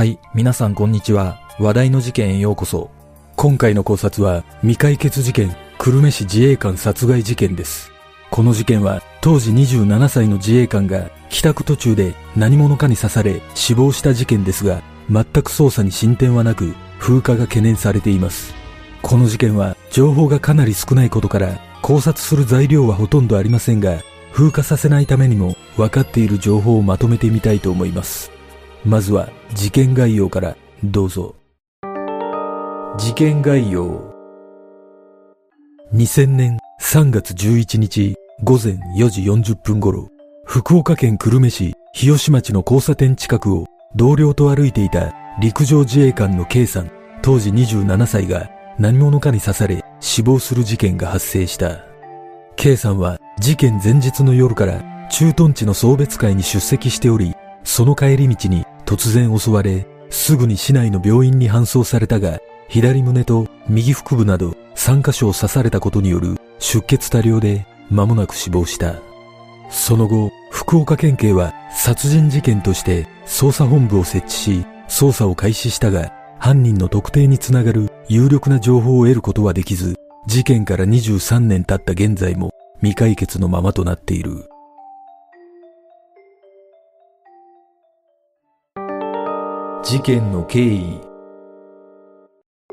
はい、皆さんこんにちは。話題の事件へようこそ。今回の考察は未解決事件、久留米市自衛官殺害事件です。この事件は当時27歳の自衛官が帰宅途中で何者かに刺され死亡した事件ですが、全く捜査に進展はなく風化が懸念されています。この事件は情報がかなり少ないことから考察する材料はほとんどありませんが、風化させないためにも分かっている情報をまとめてみたいと思います。まずは事件概要からどうぞ。事件概要。2000年3月11日午前4時40分頃、福岡県久留米市日吉町の交差点近くを同僚と歩いていた陸上自衛官の K さん、当時27歳が何者かに刺され死亡する事件が発生した。K さんは事件前日の夜から駐屯地の送別会に出席しており、その帰り道に突然襲われ、すぐに市内の病院に搬送されたが、左胸と右腹部など3箇所を刺されたことによる出血多量で間もなく死亡した。その後、福岡県警は殺人事件として捜査本部を設置し、捜査を開始したが、犯人の特定につながる有力な情報を得ることはできず、事件から23年経った現在も未解決のままとなっている。事件の経緯。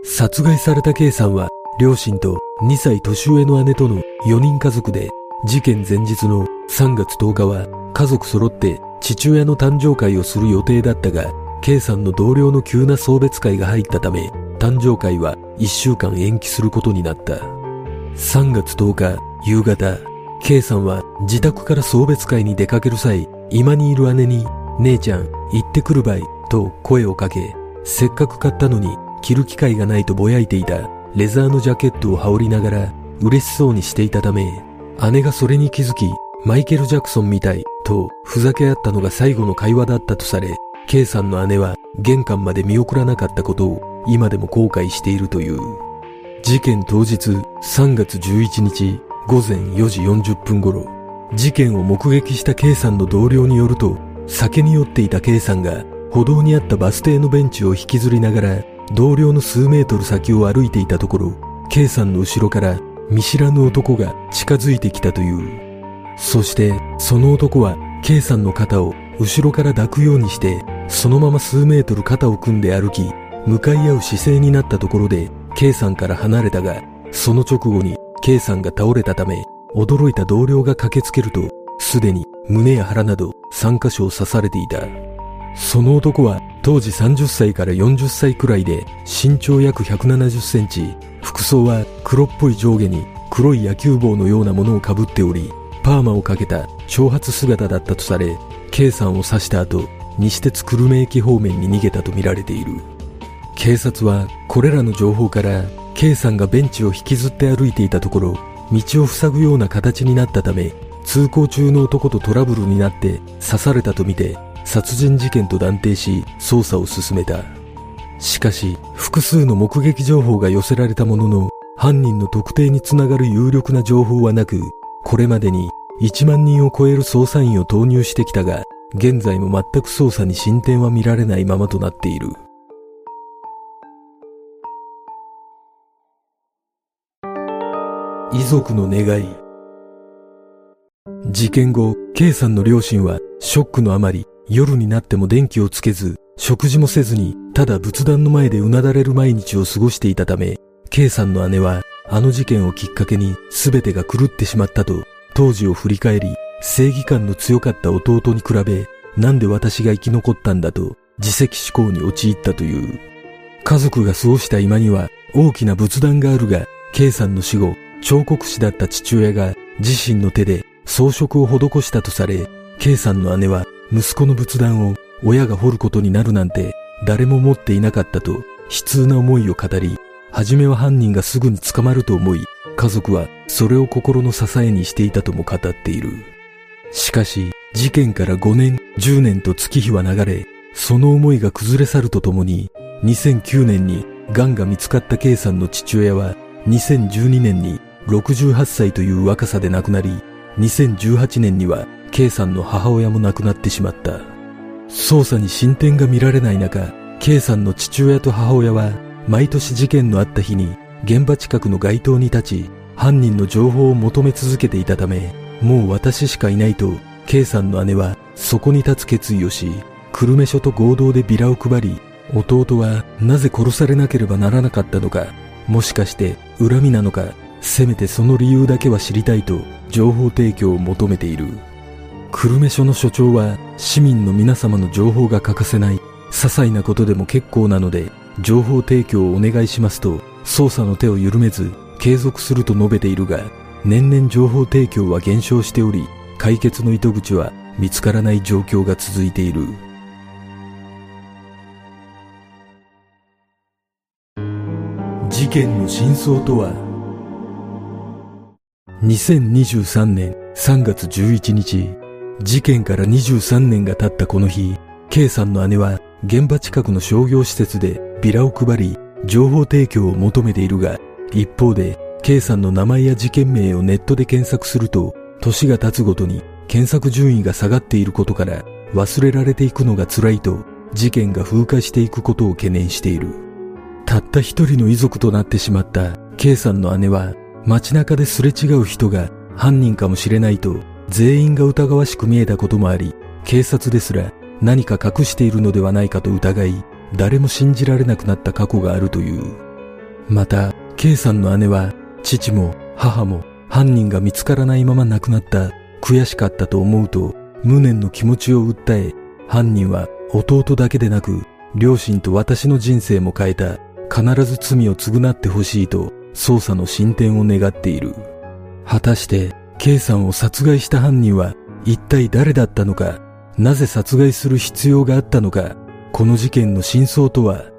殺害された K さんは両親と2歳年上の姉との4人家族で事件前日の3月10日は家族揃って父親の誕生会をする予定だったが K さんの同僚の急な送別会が入ったため誕生会は1週間延期することになった。3月10日夕方 K さんは自宅から送別会に出かける際今にいる姉に姉ちゃん行ってくるばいと声をかけ、せっかく買ったのに着る機会がないとぼやいていたレザーのジャケットを羽織りながら嬉しそうにしていたため、姉がそれに気づき、マイケル・ジャクソンみたいとふざけ合ったのが最後の会話だったとされ、K さんの姉は玄関まで見送らなかったことを今でも後悔しているという。事件当日3月11日午前4時40分頃、事件を目撃した K さんの同僚によると、酒に酔っていた K さんが歩道にあったバス停のベンチを引きずりながら同僚の数メートル先を歩いていたところ K さんの後ろから見知らぬ男が近づいてきたという。そしてその男は K さんの肩を後ろから抱くようにしてそのまま数メートル肩を組んで歩き向かい合う姿勢になったところで K さんから離れたがその直後に K さんが倒れたため驚いた同僚が駆けつけるとすでに胸や腹など3箇所を刺されていた。その男は当時30歳から40歳くらいで身長約170センチ、服装は黒っぽい上下に黒い野球帽のようなものをかぶっており、パーマをかけた長髪姿だったとされ、K さんを刺した後、西鉄久留米駅方面に逃げたとみられている。警察はこれらの情報から K さんがベンチを引きずって歩いていたところ、道を塞ぐような形になったため、通行中の男とトラブルになって刺されたとみて殺人事件と断定し捜査を進めた。しかし、複数の目撃情報が寄せられたものの、犯人の特定につながる有力な情報はなく、これまでに1万人を超える捜査員を投入してきたが、現在も全く捜査に進展は見られないままとなっている。遺族の願い。事件後、K さんの両親はショックのあまり夜になっても電気をつけず、食事もせずに、ただ仏壇の前でうなだれる毎日を過ごしていたため、K さんの姉は、あの事件をきっかけに全てが狂ってしまったと、当時を振り返り、正義感の強かった弟に比べ、なんで私が生き残ったんだと、自責思考に陥ったという。家族が過ごした今には大きな仏壇があるが、K さんの死後、彫刻師だった父親が自身の手で装飾を施したとされ、K さんの姉は息子の仏壇を親が掘ることになるなんて誰も持っていなかったと悲痛な思いを語り、初めは犯人がすぐに捕まると思い、家族はそれを心の支えにしていたとも語っている。しかし、事件から5年、10年と月日は流れ、その思いが崩れ去るとともに、2009年に癌が見つかった K さんの父親は、2012年に68歳という若さで亡くなり、2018年には K さんの母親も亡くなってしまった。捜査に進展が見られない中、K さんの父親と母親は毎年事件のあった日に現場近くの街頭に立ち犯人の情報を求め続けていたためもう私しかいないと K さんの姉はそこに立つ決意をし久留米署と合同でビラを配り弟はなぜ殺されなければならなかったのかもしかして恨みなのかせめてその理由だけは知りたいと情報提供を求めている。久留米署の署長は市民の皆様の情報が欠かせない些細なことでも結構なので情報提供をお願いしますと捜査の手を緩めず継続すると述べているが年々情報提供は減少しており解決の糸口は見つからない状況が続いている。事件の真相とは2023年3月11日。事件から23年が経ったこの日 K さんの姉は現場近くの商業施設でビラを配り情報提供を求めているが一方で K さんの名前や事件名をネットで検索すると年が経つごとに検索順位が下がっていることから忘れられていくのが辛いと事件が風化していくことを懸念している。たった一人の遺族となってしまった K さんの姉は街中ですれ違う人が犯人かもしれないと全員が疑わしく見えたこともあり警察ですら何か隠しているのではないかと疑い誰も信じられなくなった過去があるという。また K さんの姉は父も母も犯人が見つからないまま亡くなった悔しかったと思うと無念の気持ちを訴え犯人は弟だけでなく両親と私の人生も変えた。必ず罪を償ってほしいと捜査の進展を願っている。果たして K さんを殺害した犯人は一体誰だったのかなぜ殺害する必要があったのかこの事件の真相とは？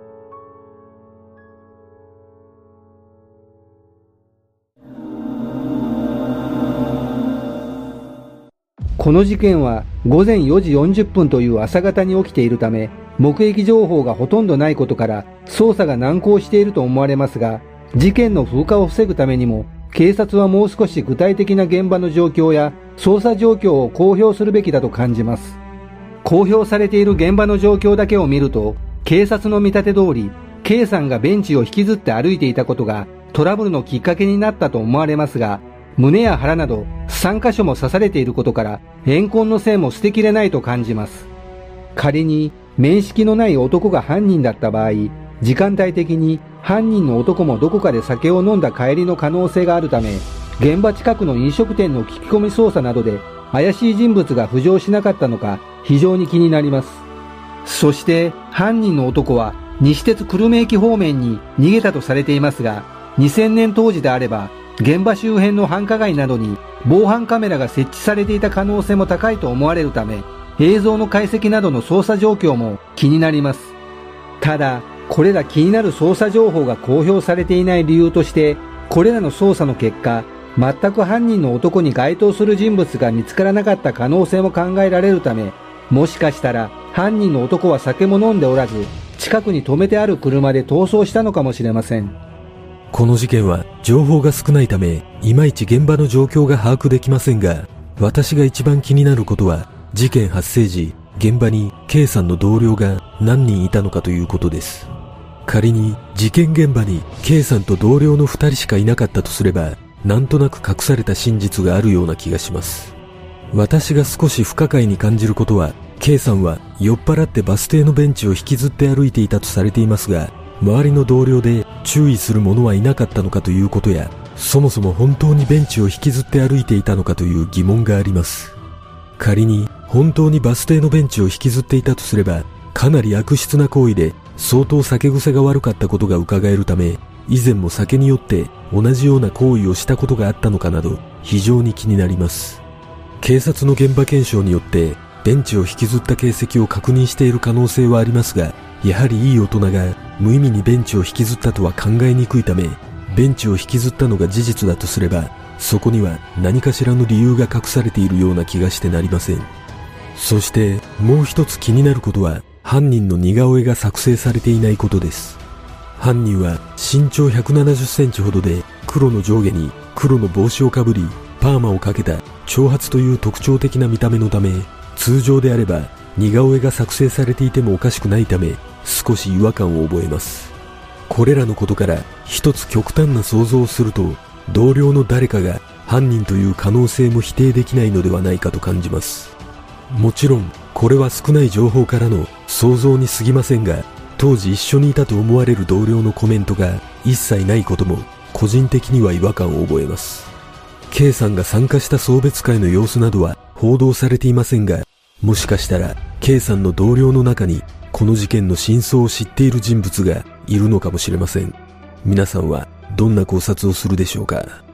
この事件は午前4時40分という朝方に起きているため、目撃情報がほとんどないことから捜査が難航していると思われますが、事件の風化を防ぐためにも、警察はもう少し具体的な現場の状況や捜査状況を公表するべきだと感じます。公表されている現場の状況だけを見ると、警察の見立て通り、K さんがベンチを引きずって歩いていたことがトラブルのきっかけになったと思われますが、胸や腹など3箇所も刺されていることから怨恨の線も捨てきれないと感じます仮に面識のない男が犯人だった場合時間帯的に犯人の男もどこかで酒を飲んだ帰りの可能性があるため現場近くの飲食店の聞き込み捜査などで怪しい人物が浮上しなかったのか非常に気になります。そして犯人の男は西鉄久留米駅方面に逃げたとされていますが2000年当時であれば現場周辺の繁華街などに防犯カメラが設置されていた可能性も高いと思われるため映像の解析などの捜査状況も気になります。ただこれら気になる捜査情報が公表されていない理由としてこれらの捜査の結果全く犯人の男に該当する人物が見つからなかった可能性も考えられるためもしかしたら犯人の男は酒も飲んでおらず近くに止めてある車で逃走したのかもしれませんこの事件は情報が少ないため、いまいち現場の状況が把握できませんが、私が一番気になることは、事件発生時、現場に K さんの同僚が何人いたのかということです。仮に事件現場に K さんと同僚の2人しかいなかったとすれば、なんとなく隠された真実があるような気がします。私が少し不可解に感じることは、K さんは酔っ払ってバス停のベンチを引きずって歩いていたとされていますが、周りの同僚で注意する者はいなかったのかということや、そもそも本当にベンチを引きずって歩いていたのかという疑問があります。仮に本当にバス停のベンチを引きずっていたとすれば、かなり悪質な行為で相当酒癖が悪かったことが伺えるため、以前も酒によって同じような行為をしたことがあったのかなど非常に気になります。警察の現場検証によってベンチを引きずった形跡を確認している可能性はありますが、やはりいい大人が無意味にベンチを引きずったとは考えにくいため、ベンチを引きずったのが事実だとすれば、そこには何かしらの理由が隠されているような気がしてなりません。そしてもう一つ気になることは、犯人の似顔絵が作成されていないことです。犯人は身長170センチほどで黒の上下に黒の帽子をかぶりパーマをかけた長髪という特徴的な見た目のため通常であれば似顔絵が作成されていてもおかしくないため少し違和感を覚えます。これらのことから一つ極端な想像をすると同僚の誰かが犯人という可能性も否定できないのではないかと感じます。もちろんこれは少ない情報からの想像に過ぎませんが当時一緒にいたと思われる同僚のコメントが一切ないことも個人的には違和感を覚えます。K さんが参加した送別会の様子などは報道されていませんが、もしかしたら K さんの同僚の中にこの事件の真相を知っている人物がいるのかもしれません。皆さんはどんな考察をするでしょうか？